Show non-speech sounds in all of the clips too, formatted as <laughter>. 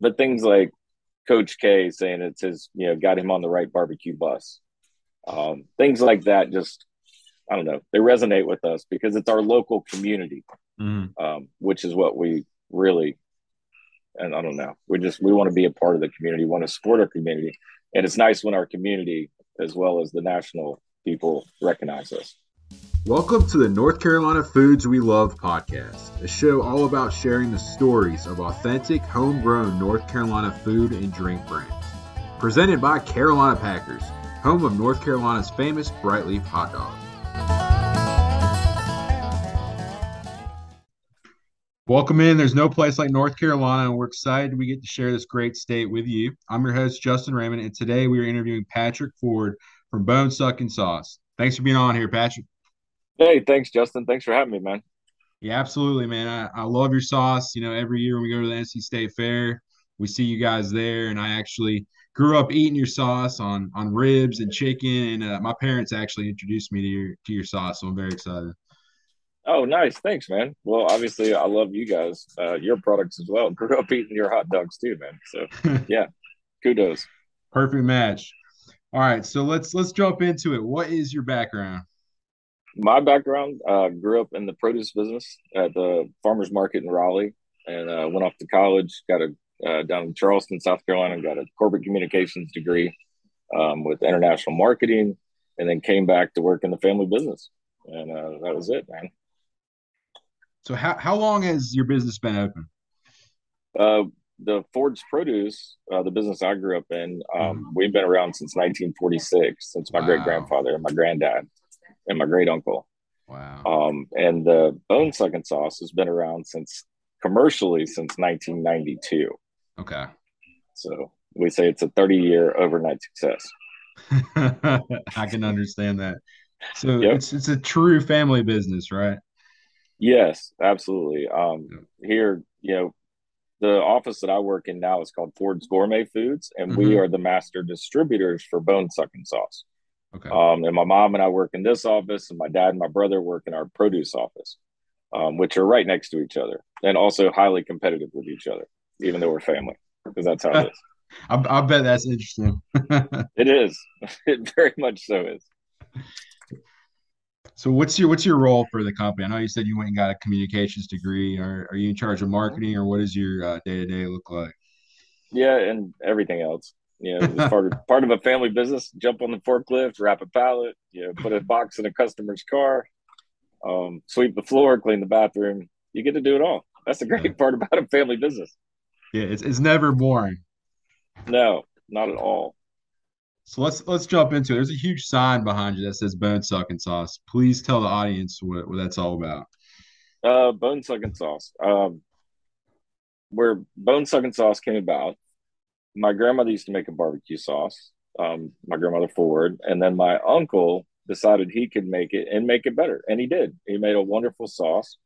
but things like Coach K saying it's his, you know, got him on the right barbecue bus. Um, things like that just, I don't know, they resonate with us because it's our local community, mm-hmm. um, which is what we really, and I don't know, we just, we want to be a part of the community, want to support our community. And it's nice when our community, as well as the national people, recognize us. Welcome to the North Carolina Foods We Love podcast, a show all about sharing the stories of authentic, homegrown North Carolina food and drink brands. Presented by Carolina Packers, home of North Carolina's famous bright leaf hot dog. Welcome in. There's no place like North Carolina, and we're excited we get to share this great state with you. I'm your host, Justin Raymond, and today we are interviewing Patrick Ford from Bone Sucking Sauce. Thanks for being on here, Patrick. Hey, thanks, Justin. Thanks for having me, man. Yeah, absolutely, man. I, I love your sauce. You know, every year when we go to the NC State Fair, we see you guys there, and I actually grew up eating your sauce on on ribs and chicken. And uh, my parents actually introduced me to your to your sauce, so I'm very excited. Oh, nice. Thanks, man. Well, obviously, I love you guys, uh, your products as well. <laughs> Grew up eating your hot dogs too, man. So, <laughs> yeah, kudos. Perfect match. All right, so let's let's jump into it. What is your background? My background uh, grew up in the produce business at the farmers market in Raleigh, and uh, went off to college. Got a uh, down in Charleston, South Carolina. Got a corporate communications degree um, with international marketing, and then came back to work in the family business, and uh, that was it, man. So how how long has your business been open? Uh, the Ford's Produce, uh, the business I grew up in, um, mm-hmm. we've been around since 1946, since my wow. great grandfather and my granddad and my great uncle. Wow. Um, and the bone sucking sauce has been around since commercially since 1992. Okay. So we say it's a 30 year overnight success. <laughs> I can understand that. So yep. it's it's a true family business, right? Yes, absolutely. Um, yep. here, you know, the office that I work in now is called Ford's Gourmet Foods, and mm-hmm. we are the master distributors for bone sucking sauce. Okay. Um, and my mom and I work in this office, and my dad and my brother work in our produce office, um, which are right next to each other, and also highly competitive with each other, even though we're family, because that's how it is. <laughs> I, I bet that's interesting. <laughs> it is. <laughs> It very much so is. So what's your what's your role for the company? I know you said you went and got a communications degree. Are are you in charge of marketing, or what does your day to day look like? Yeah, and everything else. You know, <laughs> part of part of a family business. Jump on the forklift, wrap a pallet, you know, put a box in a customer's car, um, sweep the floor, clean the bathroom. You get to do it all. That's the great part about a family business. Yeah, it's it's never boring. No, not at all. So let's let's jump into it. There's a huge sign behind you that says bone sucking sauce. Please tell the audience what, what that's all about. Uh, bone sucking sauce. Um, where bone sucking sauce came about my grandmother used to make a barbecue sauce, um, my grandmother Ford, and then my uncle decided he could make it and make it better, and he did. He made a wonderful sauce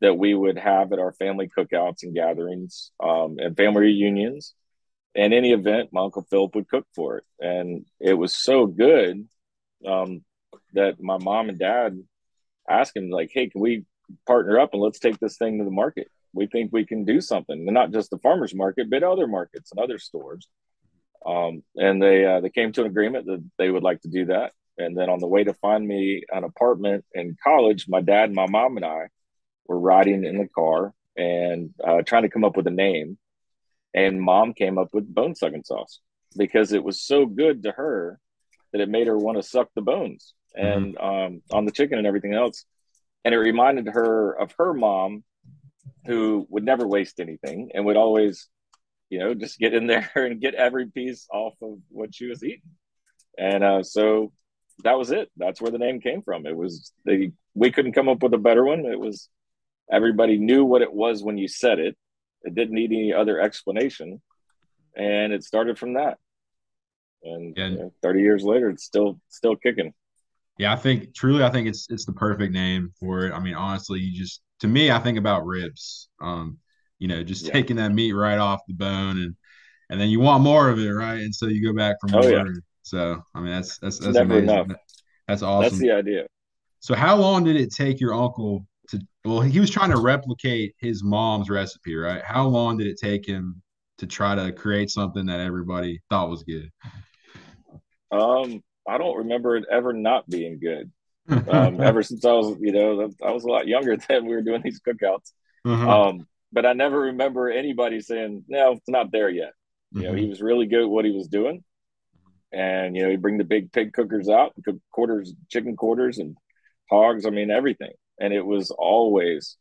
that we would have at our family cookouts and gatherings um, and family reunions. And any event, my uncle Philip would cook for it, and it was so good um, that my mom and dad asked him like, "Hey, can we partner up and let's take this thing to the market?" We think we can do something, and not just the farmers market, but other markets and other stores. Um, and they uh, they came to an agreement that they would like to do that. And then on the way to find me an apartment in college, my dad, my mom, and I were riding in the car and uh, trying to come up with a name. And mom came up with bone sucking sauce because it was so good to her that it made her want to suck the bones and mm-hmm. um, on the chicken and everything else. And it reminded her of her mom who would never waste anything and would always, you know, just get in <laughs> there and get every piece off of what she was eating. And uh, so that was it. That's where the name came from. It was the we couldn't come up with a better one. It was everybody knew what it was when you said it. It didn't need any other explanation, and it started from that. And yeah. you know, thirty years later, it's still still kicking. Yeah, I think truly, I think it's it's the perfect name for it. I mean, honestly, you just to me, I think about ribs. Um, you know, just yeah. taking that meat right off the bone and and then you want more of it, right? And so you go back for more. Oh, yeah. So I mean that's that's that's Never amazing. Enough. That's awesome. That's the idea. So how long did it take your uncle to well, he was trying to replicate his mom's recipe, right? How long did it take him to try to create something that everybody thought was good? Um, I don't remember it ever not being good. Um, <laughs> ever since I was, you know, I was a lot younger <laughs> then we were doing these cookouts. Uh-huh. Um, but I never remember anybody saying, "No, it's not there yet." You mm-hmm. know, he mm-hmm. was really good at what he was doing, and you know, he'd bring the big pig cookers out, cook quarters, chicken quarters, and hogs. I mean, everything, and it was always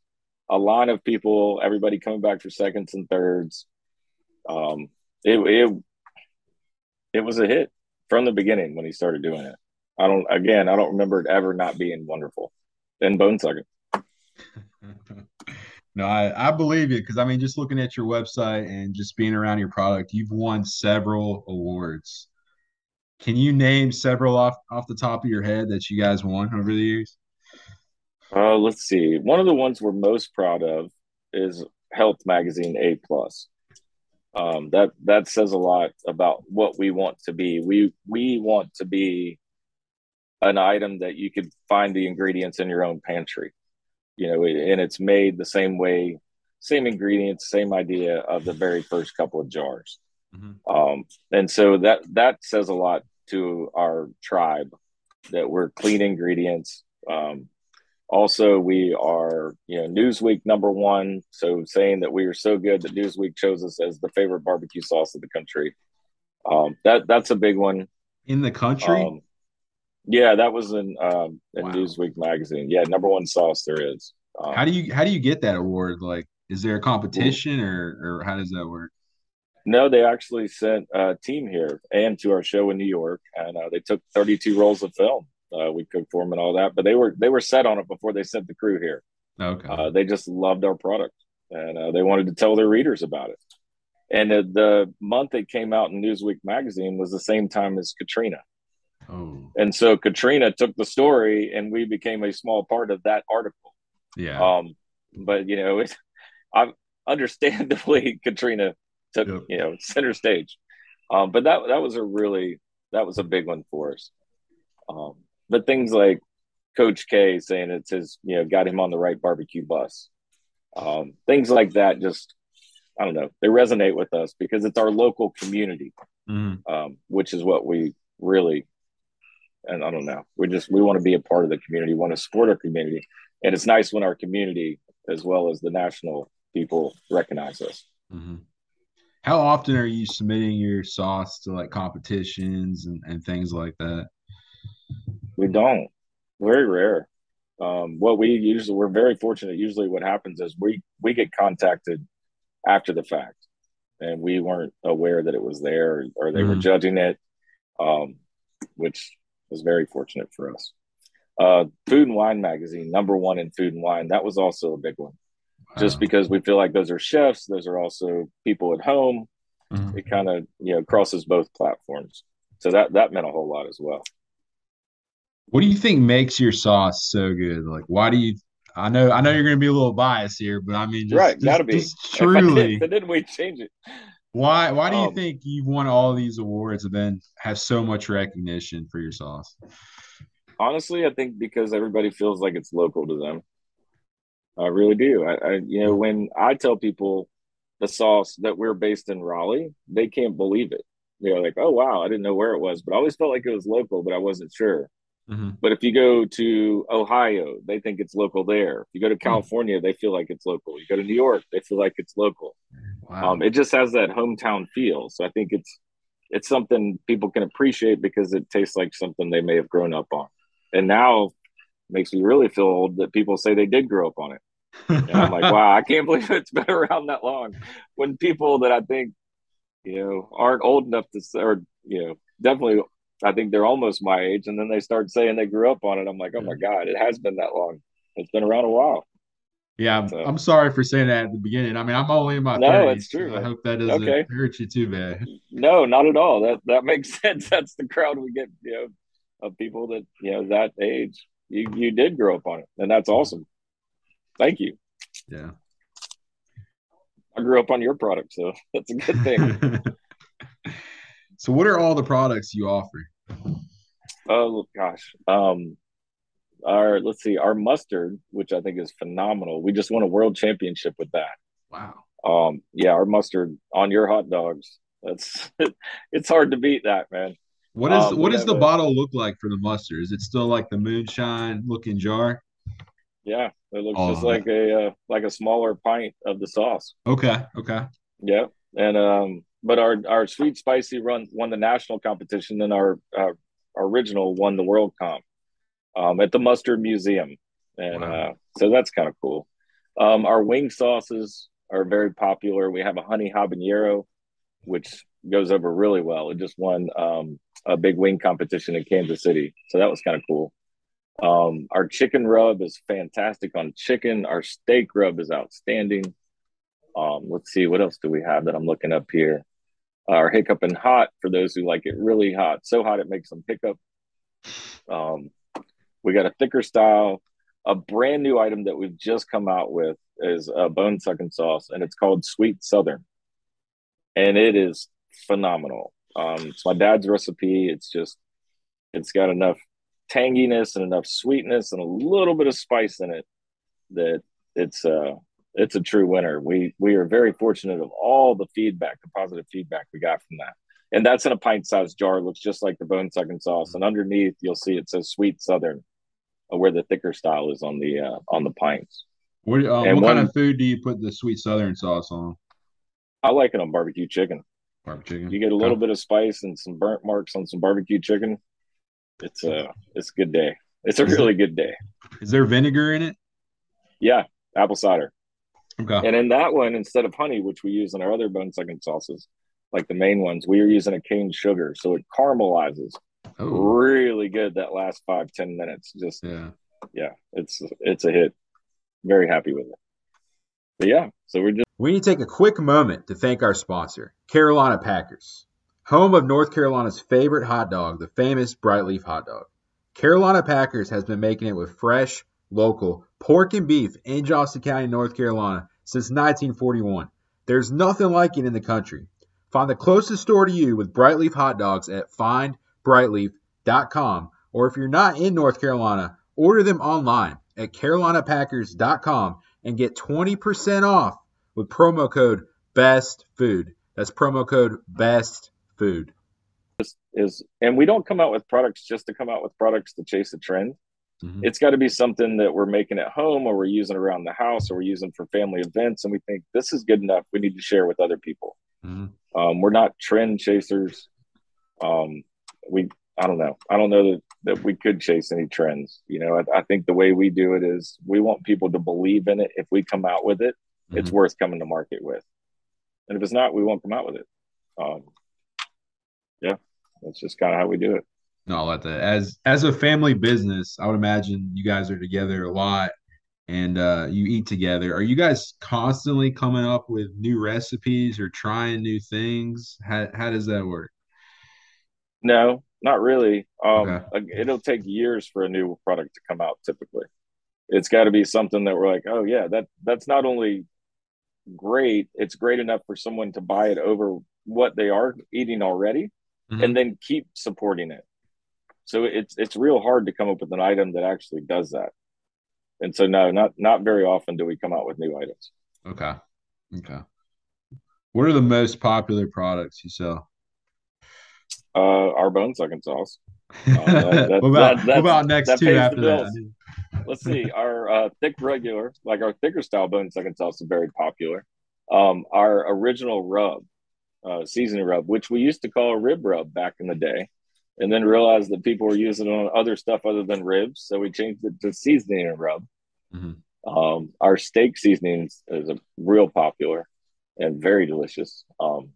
a line of people, everybody coming back for seconds and thirds. Um, it it it was a hit from the beginning when he started doing it. I don't again, I don't remember it ever not being wonderful. Then bone sucking. <laughs> no, I, I believe it because I mean, just looking at your website and just being around your product, you've won several awards. Can you name several off off the top of your head that you guys won over the years? Uh, let's see. One of the ones we're most proud of is Health Magazine A plus. Um, that that says a lot about what we want to be. We we want to be an item that you could find the ingredients in your own pantry, you know, and it's made the same way, same ingredients, same idea of the very first couple of jars. Mm-hmm. Um, and so that that says a lot to our tribe that we're clean ingredients. Um, also, we are, you know, Newsweek number one. So saying that we are so good that Newsweek chose us as the favorite barbecue sauce of the country. Um, that that's a big one. In the country? Yeah, that was in um, in wow. Newsweek magazine. Yeah, number one sauce there is. Um, how do you how do you get that award? Like, is there a competition or or how does that work? No, they actually sent a team here and to our show in New York, and uh, they took 32 rolls of film uh, we cooked for them and all that, but they were they were set on it before they sent the crew here. Okay. Uh, they just loved our product and uh, they wanted to tell their readers about it. And the month it came out in Newsweek magazine was the same time as Katrina. Oh. And so Katrina took the story and we became a small part of that article. Yeah. Um, but you know, it, I understandably <laughs> Katrina took yep. you know center stage. Um, but that that was a really that was a big one for us. Um, but things like Coach K saying it's his, you know, got him on the right barbecue bus. Um, things like that just, I don't know, they resonate with us because it's our local community, mm. um, which is what we really, and I don't know, we just, we want to be a part of the community, want to support our community. And it's nice when our community, as well as the national people, recognize us. Mm-hmm. How often are you submitting your sauce to like competitions and, and things like that? We don't. Very rare. Um, what we usually we're very fortunate. Usually, what happens is we we get contacted after the fact, and we weren't aware that it was there, or, they mm-hmm. were judging it, um, which was very fortunate for us. Uh, food and Wine magazine, number one in food and wine. That was also a big one, wow. just because we feel like those are chefs. Those are also people at home. Mm-hmm. It kind of you know crosses both platforms, so that that meant a whole lot as well. What do you think makes your sauce so good? Like, why do you? I know, I know you're going to be a little biased here, but I mean, just, right, gotta be. truly, did, <laughs> then we change it. Why? Why do you um, think you've won all these awards and then have so much recognition for your sauce? Honestly, I think because everybody feels like it's local to them. I really do. I, I you know, when I tell people the sauce that we're based in Raleigh, they can't believe it. They're like, "Oh wow, I didn't know where it was," but I always felt like it was local, but I wasn't sure. Mm-hmm. But if you go to Ohio, they think it's local there. If you go to hmm. California, they feel like it's local. You go to New York, they feel like it's local. Wow. Um, it just has that hometown feel. So I think it's it's something people can appreciate because it tastes like something they may have grown up on. And now makes me really feel old that people say they did grow up on it. And I'm like, wow, I can't <laughs> believe it's been around that long. When people that I think, you know, aren't old enough to, or you know, definitely I think they're almost my age, and then they start saying they grew up on it. I'm like, oh my god, it has been that long. It's been around a while. Yeah, I'm, so. I'm sorry for saying that at the beginning. I mean, I'm only in my no, 30s. it's true. So I hope that doesn't okay. hurt you too bad. No, not at all. That that makes <laughs> sense. That's the crowd we get, you know, of people that you know that age. You you did grow up on it, and that's awesome. Thank you. Yeah. I grew up on your product, so <laughs> that's a good thing. <laughs> so, what are all the products you offer? Oh gosh. Um our let's see, our mustard, which I think is phenomenal. We just won a world championship with that. Wow. Um, yeah, our mustard on your hot dogs. That's <laughs> it's hard to beat that, man. What is um, what does the bottle look like for the mustard? Is it still like the moonshine looking jar? Yeah, it looks oh, just like a uh, like a smaller pint of the sauce. Okay, okay. Yeah, and um, but our our sweet spicy run won the national competition, and our uh, our original won the world comp um, at the Mustard Museum, and wow. uh, so that's kind of cool. Um, our wing sauces are very popular. We have a honey habanero, which goes over really well. It just won um, a big wing competition in Kansas City, so that was kind of cool. Um, our chicken rub is fantastic on chicken. Our steak rub is outstanding. Um, let's see, what else do we have that I'm looking up here? Our hiccup and hot for those who like it really hot, so hot it makes them hiccup. Um, we got a thicker style. A brand new item that we've just come out with is a bone sucking sauce, and it's called Sweet Southern, and it is phenomenal. Um, it's my dad's recipe. It's just, it's got enough tanginess and enough sweetness and a little bit of spice in it that it's uh it's a true winner. We we are very fortunate of all the feedback, the positive feedback we got from that. And that's in a pint sized jar. Looks just like the bone sucking sauce. And underneath you'll see it says sweet southern, where the thicker style is on the uh, on the pints. What, uh, what one, kind of food do you put the sweet southern sauce on? I like it on barbecue chicken. Barbecue chicken. You get a little bit of spice and some burnt marks on some barbecue chicken. It's a it's a good day. It's a really good day. Is there vinegar in it? Yeah, apple cider. Okay. And in that one, instead of honey, which we use in our other bone sucking sauces, like the main ones, we are using a cane sugar, so it caramelizes oh. really good that last five ten minutes. Just yeah, yeah, it's it's a hit. Very happy with it. But yeah, so we're just we need to take a quick moment to thank our sponsor, Carolina Packers, home of North Carolina's favorite hot dog, the famous Bright Leaf hot dog. Carolina Packers has been making it with fresh, local pork and beef in Johnston County, North Carolina since 1941. There's nothing like it in the country. Find the closest store to you with Bright Leaf hot dogs at findbrightleaf.com or if you're not in North Carolina, order them online at carolinapackers.com and get 20% off with promo code BEST FOOD. That's promo code BEST FOOD. Is and we don't come out with products just to come out with products to chase a trend. Mm-hmm. It's got to be something that we're making at home or we're using around the house or we're using for family events. And we think this is good enough. We need to share with other people. Mm-hmm. Um, we're not trend chasers. Um, we, I don't know. I don't know that, that we could chase any trends. You know, I, I, think the way we do it is we want people to believe in it. If we come out with it, mm-hmm. it's worth coming to market with. And if it's not, we won't come out with it. Um, yeah, that's just kind of how we do it. No, I'll let that. As as a family business, I would imagine you guys are together a lot and uh, you eat together. Are you guys constantly coming up with new recipes or trying new things? How how does that work? No, not really. Um, okay. It'll take years for a new product to come out. Typically, it's got to be something that we're like, oh yeah, that that's not only great, it's great enough for someone to buy it over what they are eating already, mm-hmm. and then keep supporting it. So it's it's real hard to come up with an item that actually does that. And so no, not not very often do we come out with new items. Okay. Okay. What are the most popular products you sell? Uh, our bone sucking sauce. Uh, <laughs> that, that, what, about, that, what about next two after that? Let's see. Our uh, thick regular, like our thicker style bone sucking sauce, is very popular. Um, our original rub, uh, seasoning rub, which we used to call a rib rub back in the day, and then realized that people were using it on other stuff other than ribs. So we changed it to seasoning and rub. Mm-hmm. Um, our steak seasoning is a real popular and very delicious. Um,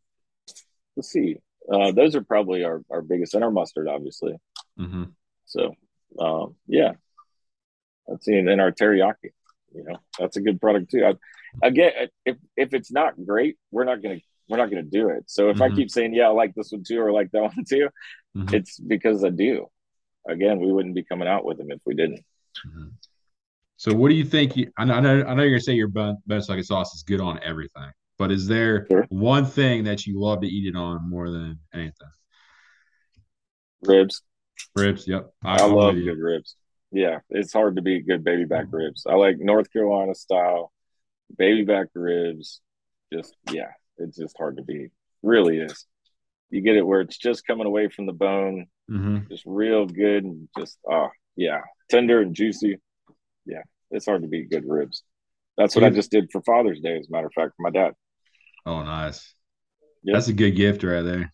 let's see. Uh, those are probably our, our biggest, and our mustard, obviously. Mm-hmm. So, um, yeah, that's in, in our teriyaki. You know, that's a good product too. I, again, if if it's not great, we're not gonna we're not gonna do it. So if mm-hmm. I keep saying, yeah, I like this one too, or I like that one <laughs> too, Mm-hmm. It's because I do. Again, we wouldn't be coming out with them if we didn't. Mm-hmm. So, what do you think? You, I know, I know, I know you're gonna say your bone, bone sauce is good on everything, but is there sure. one thing that you love to eat it on more than anything? Ribs. Ribs. Yep. I, I love good ribs. Yeah, it's hard to beat good baby back ribs. I like North Carolina style baby back ribs. just yeah, it's just hard to beat. Really is. You get it where it's just coming away from the bone, Mm-hmm. just real good and just oh yeah, tender and juicy. Yeah, it's hard to beat good ribs. That's what I just did for Father's Day, as a matter of fact, for my dad. Oh, nice. Yep. That's a good gift right there.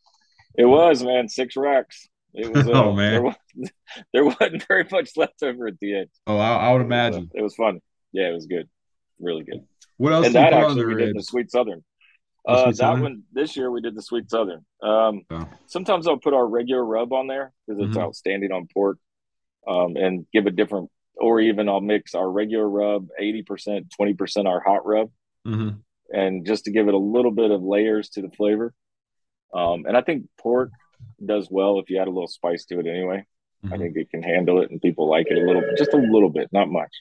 It was man, six racks. It was. <laughs> Uh, Oh, man. there, was, <laughs> there wasn't very much left over at the end. Oh, I, I would It was, uh, imagine. it was fun. Yeah, it was good, really good. What else and that actually we did the sweet southern. Oh, Uh, sweet that southern? one this year we did the sweet southern. Um, Oh. sometimes I'll put our regular rub on there because it's Mhm. outstanding on pork, um, and give a different, or even I'll mix our regular rub eighty percent, twenty percent our hot rub, Mm-hmm. And just to give it a little bit of layers to the flavor. Um, and I think pork does well if you add a little spice to it anyway. I Mhm. think it can handle it, and people like it a little, just a little bit, not much.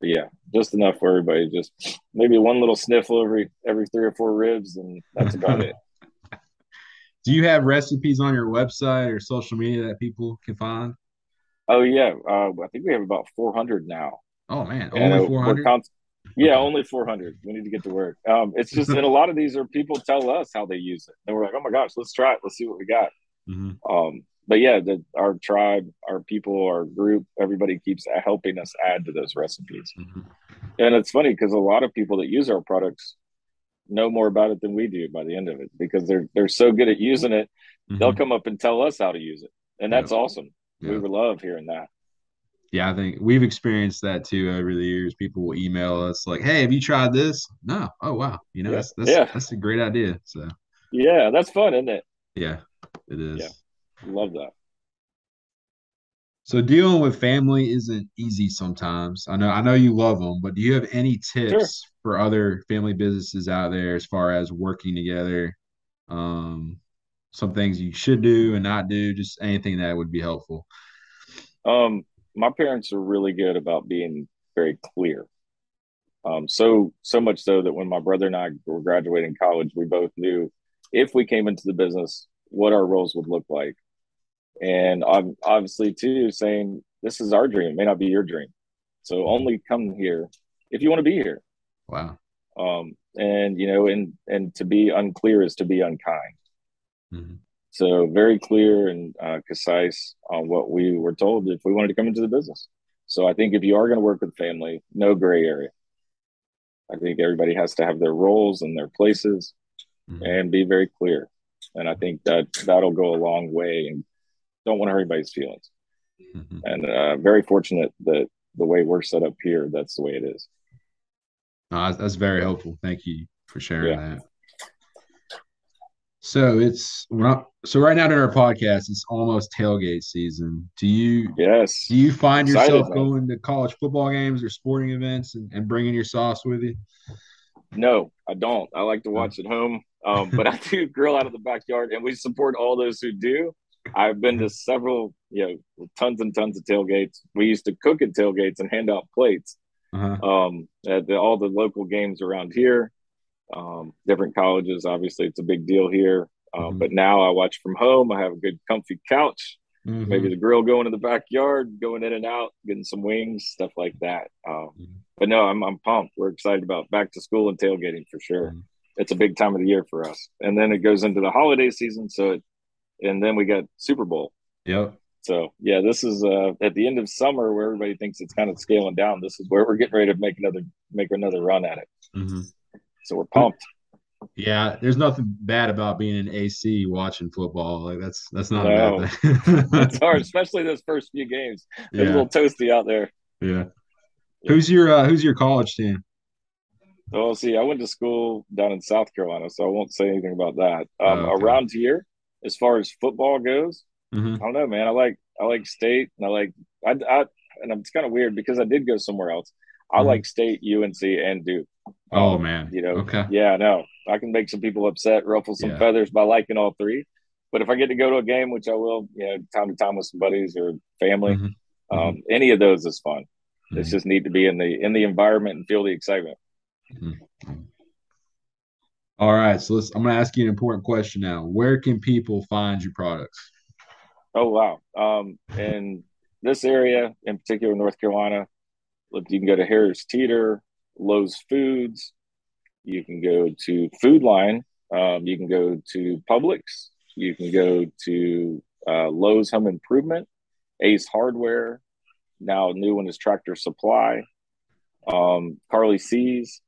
But yeah, just enough for everybody. Just maybe one little sniffle every every three or four ribs, and that's about it. <laughs> Do you have recipes on your website or social media that people can find? Oh yeah, uh, I think we have about 400 now. Oh man, And, uh, only we're four hundred. con- yeah, only 400. We need to get to work. Um, it's just, and a lot of these are people tell us how they use it, and we're like, oh my gosh, let's try it. Let's see what we got. hmm Um, but yeah, the, our tribe, our people, our group, everybody keeps helping us add to those recipes. hmm And it's funny because a lot of people that use our products know more about it than we do by the end of it because they're they're so good at using it. They'll come up and tell us how to use it, and that's Yeah. awesome. We Yeah. would love hearing that. Yeah, I think we've experienced that too over the years. People will email us like, "Hey, have you tried this?" No. Oh wow, you know Yeah. that's that's Yeah. that's a great idea. So Yeah, that's fun, isn't it? yeah, it is. Yeah. Love that. So dealing with family isn't easy sometimes. I know I know you love them, but do you have any tips for other family businesses out there as far as working together? Um, some things you should do and not do, just anything that would be helpful. Um, my parents are really good about being very clear. Um, so so much so that when my brother and I were graduating college, we both knew if we came into the business, what our roles would look like. And ob- obviously, too, saying this is our dream, it may not be your dream. So only come here if you want to be here. Wow. Um, and you know, and and to be unclear is to be unkind. Mhm. So very clear and uh, concise on what we were told if we wanted to come into the business. So I think if you are going to work with family, no gray area. I think everybody has to have their roles and their places Mhm. and be very clear. And I think that that'll go a long way and don't want to hurt anybody's feelings. Mhm. And uh, very fortunate that the way we're set up here, that's the way it is. No, that's, that's very helpful. Thank you for sharing Yeah. that. So it's not, so right now in our podcast, it's almost tailgate season. Do you Yes. do you find Excited, yourself man. going to college football games or sporting events and, and bringing your sauce with you? No, I don't. I like to watch at home, um, but I <laughs> do grill out of the backyard, and we support all those who do. I've been to several, you know, tons and tons of tailgates. We used to cook at tailgates and hand out plates Uh-huh. um, at the, all the local games around here. Um, different colleges, obviously, it's a big deal here. Um, Mhm. But now I watch from home. I have a good, comfy couch. Mhm. Maybe the grill going in the backyard, going in and out, getting some wings, stuff like that. Um, Mhm. but no, I'm I'm pumped. We're excited about back to school and tailgating for sure. Mhm. It's a big time of the year for us, and then it goes into the holiday season. So, it, and then we got Super Bowl. Yep. So yeah, this is uh, at the end of summer where everybody thinks it's kind of scaling down. This is where we're getting ready to make another make another run at it. hmm So we're pumped. Yeah, there's nothing bad about being in AC watching football. Like that's that's not No. a bad thing. <laughs> It's hard, especially those first few games. It's a little toasty out there. yeah. Who's your uh, who's your college team? Oh, see, I went to school down in South Carolina, so I won't say anything about that. Um, Oh, okay. Around here, as far as football goes, hmm I don't know, man. I like I like state, and I like I, I and it's kind of weird because I did go somewhere else. I Mhm. like state, UNC, and Duke. Oh man. you know, Okay. yeah, I know. I can make some people upset, ruffle some Yeah. feathers by liking all three. But if I get to go to a game, which I will, you know, time to time with some buddies or family, Mhm. um, any of those is fun. It's Mhm. just neat to be in the in the environment and feel the excitement. All right. So let's. I'm gonna ask you an important question now. Where can people find your products? Oh wow! Um, in this area, in particular, North Carolina, look, you can go to Harris Teeter, Lowe's Foods, You can go to Food Lion. Um, you can go to Publix. You can go to uh, Lowe's Home Improvement, Ace Hardware. Now, new one is Tractor Supply, um, Carlie C's,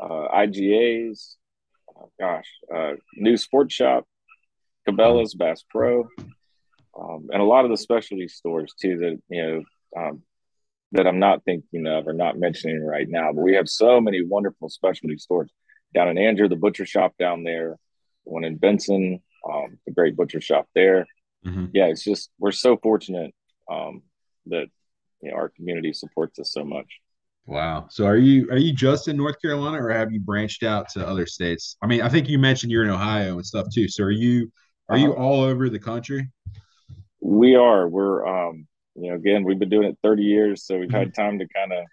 uh, IGA's. Oh, gosh, uh, new Sports Shop, Cabela's, Bass Pro, um, and a lot of the specialty stores too. That you know um, that I'm not thinking of or not mentioning right now. But we have so many wonderful specialty stores down in Andrew, the butcher shop down there, one in Benson, um, the great butcher shop there. Mm-hmm. Yeah, it's just we're so fortunate um, that you know, our community supports us so much. Wow. So are you are you just in North Carolina or have you branched out to other states? I mean, I think you mentioned you're in Ohio and stuff too. So are you are you uh-huh. all over the country? We are. We're um you know, again, we've been doing it 30 years, so we've had mm-hmm. time to kind of,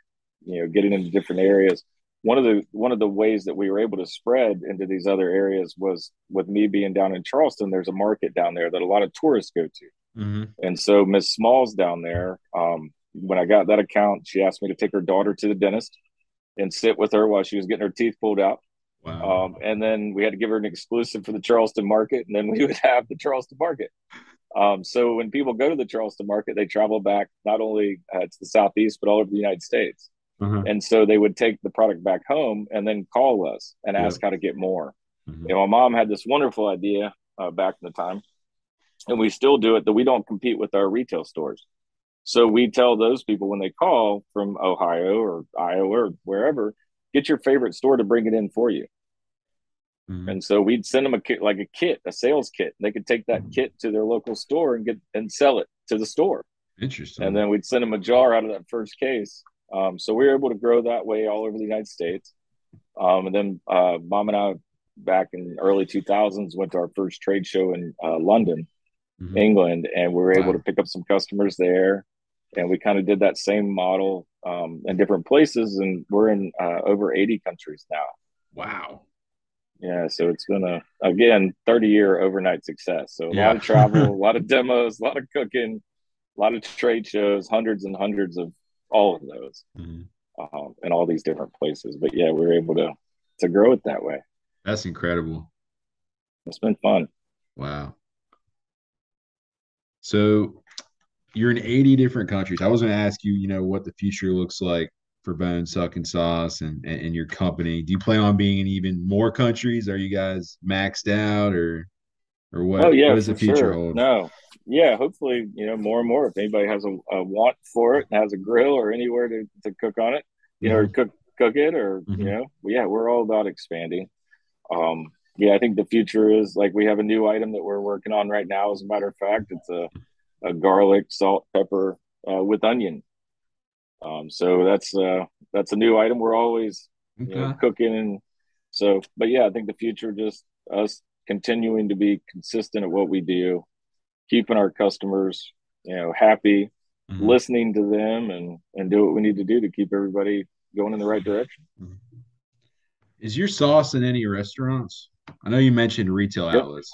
you know, getting into different areas. One of the one of the ways that we were able to spread into these other areas was with me being down in Charleston. There's a market down there that a lot of tourists go to, mm-hmm. and so Miss Smalls down there. Um, when I got that account, she asked me to take her daughter to the dentist and sit with her while she was getting her teeth pulled out. Wow. Um, and then we had to give her an exclusive for the Charleston market, and then we would <laughs> have the Charleston market. Um, so when people go to the Charleston market, they travel back not only uh, to the southeast but all over the United States. Uh-huh. And so they would take the product back home and then call us and ask how to get more. Mm-hmm. And my mom had this wonderful idea uh, back in the time, and we still do it that we don't compete with our retail stores. So we tell those people when they call from Ohio or Iowa or wherever, get your favorite store to bring it in for you. Mm-hmm. And so we'd send them a kit, like a kit, a sales kit. They could take that mm-hmm. kit to their local store and get and sell it to the store. Interesting. And then we'd send them a jar out of that first case. Um, so we were able to grow that way all over the United States. Um, and then uh, mom and I, back in early 2000s, went to our first trade show in uh, London, mm-hmm. England, and we were able wow. to pick up some customers there. And we kind of did that same model um, in different places, and we're in uh, over 80 countries now. Wow. Yeah, so it's been a again 30 year overnight success. So a yeah. lot of <laughs> travel, a lot of demos, a lot of cooking, a lot of trade shows, hundreds and hundreds of all of those, mm-hmm. um, in all these different places. But yeah, we were able to to grow it that way. That's incredible. It's been fun. Wow. So you're in 80 different countries. I was going to ask you, you know, what the future looks like for Bone Sucking Sauce and, and, and your company. Do you plan on being in even more countries? Are you guys maxed out or or what? Oh yeah, what does the future sure. hold? No, yeah, hopefully you know more and more. If anybody has a, a want for it, has a grill or anywhere to, to cook on it, you mm-hmm. know, or cook cook it, or mm-hmm. you know, yeah, we're all about expanding. Um, yeah, I think the future is like we have a new item that we're working on right now. As a matter of fact, it's a a garlic, salt, pepper uh, with onion um, so that's uh, that's a new item. We're always okay. you know, cooking, and so. But yeah, I think the future just us continuing to be consistent at what we do, keeping our customers you know happy, mm-hmm. listening to them, and and do what we need to do to keep everybody going in the right direction. Mm-hmm. Is your sauce in any restaurants? I know you mentioned retail yep. outlets.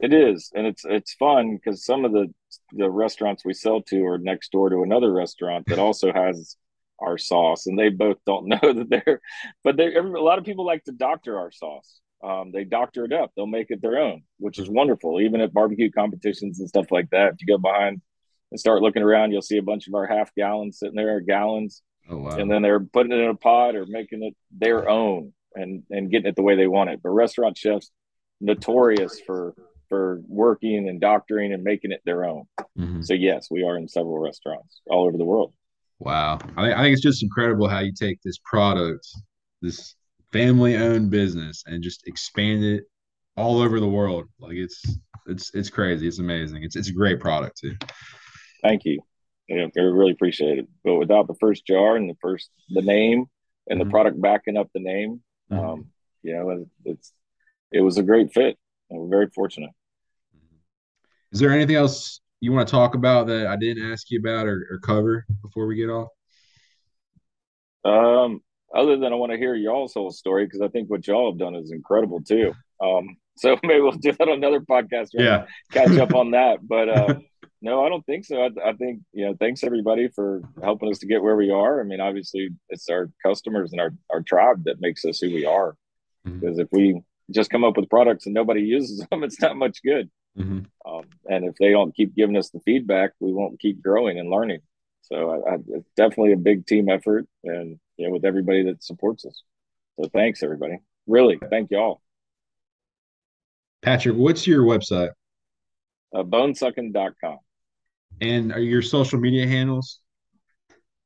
It is, and it's it's fun because some of the the restaurants we sell to are next door to another restaurant that also <laughs> has our sauce, and they both don't <laughs> know that they're. But they a lot of people like to doctor our sauce. Um, they doctor it up. They'll make it their own, which is wonderful. Even at barbecue competitions and stuff like that, if you go behind and start looking around, you'll see a bunch of our half gallons sitting there, gallons, oh, wow. and then they're putting it in a pot or making it their own and and getting it the way they want it. But restaurant chefs notorious for for working and doctoring and making it their own. Mm-hmm. So yes, we are in several restaurants all over the world. Wow, I, I think it's just incredible how you take this product, this family-owned business, and just expand it all over the world. Like it's it's it's crazy. It's amazing. It's it's a great product too. Thank you. Yeah, I really appreciate it. But without the first jar and the first the name and mm-hmm. the product backing up the name, mm-hmm. um, you know, it's it was a great fit. And we're very fortunate. Is there anything else you want to talk about that I didn't ask you about or, or cover before we get off? Um, other than I want to hear y'all's whole story because I think what y'all have done is incredible too. Um, <laughs> so maybe we'll do that on another podcast. Yeah, catch up on that. <laughs> But uh, No, I don't think so. I, I think you know, thanks everybody for helping us to get where we are. I mean, obviously, it's our customers and our our tribe that makes us who we are. Mm-hmm. Because if we just come up with products and nobody <laughs> uses them, it's not much good. Mm-hmm. Um, and if they don't keep giving us the feedback, we won't keep growing and learning. So I, I, it's definitely a big team effort, and you know, with everybody that supports us. So thanks everybody. Really, thank y'all. Patrick, what's your website? Uh, bonesucking.com. And are your social media handles?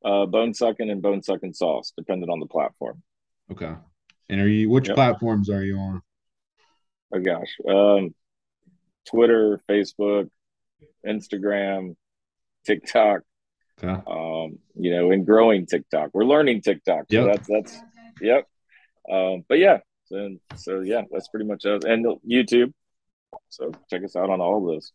Uh, bone sucking and bone sucking sauce, depending on the platform. Okay. And are you which yep. platforms are you on? Oh gosh, um, Twitter, Facebook, Instagram, TikTok. Okay. Um, you know, and growing TikTok. We're learning TikTok. So yep. that's that's yep. Um, but yeah, so, so yeah, that's pretty much it. And YouTube. So check us out on all of those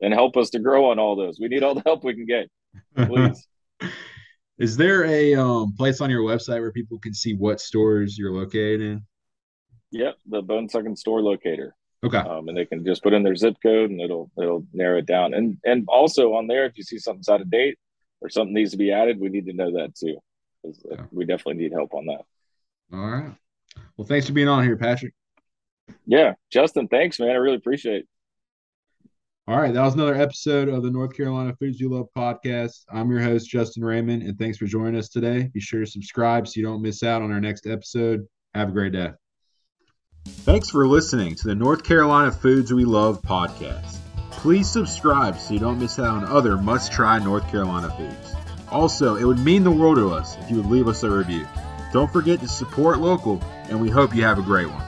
and help us to grow on all those. We need all the help we can get. Please. <laughs> <laughs> Is there a um, place on your website where people can see what stores you're located in? Yep, the Bone Sucking Store Locator. Okay. Um, and they can just put in their zip code and it'll it'll narrow it down. And and also on there, if you see something's out of date or something needs to be added, we need to know that too. Okay. We definitely need help on that. All right. Well, thanks for being on here, Patrick. Yeah, Justin, thanks, man. I really appreciate it. All right, that was another episode of the North Carolina Foods You Love podcast. I'm your host, Justin Raymond, and thanks for joining us today. Be sure to subscribe so you don't miss out on our next episode. Have a great day. Thanks for listening to the North Carolina Foods We Love podcast. Please subscribe so you don't miss out on other must try North Carolina foods. Also, it would mean the world to us if you would leave us a review. Don't forget to support local, and we hope you have a great one.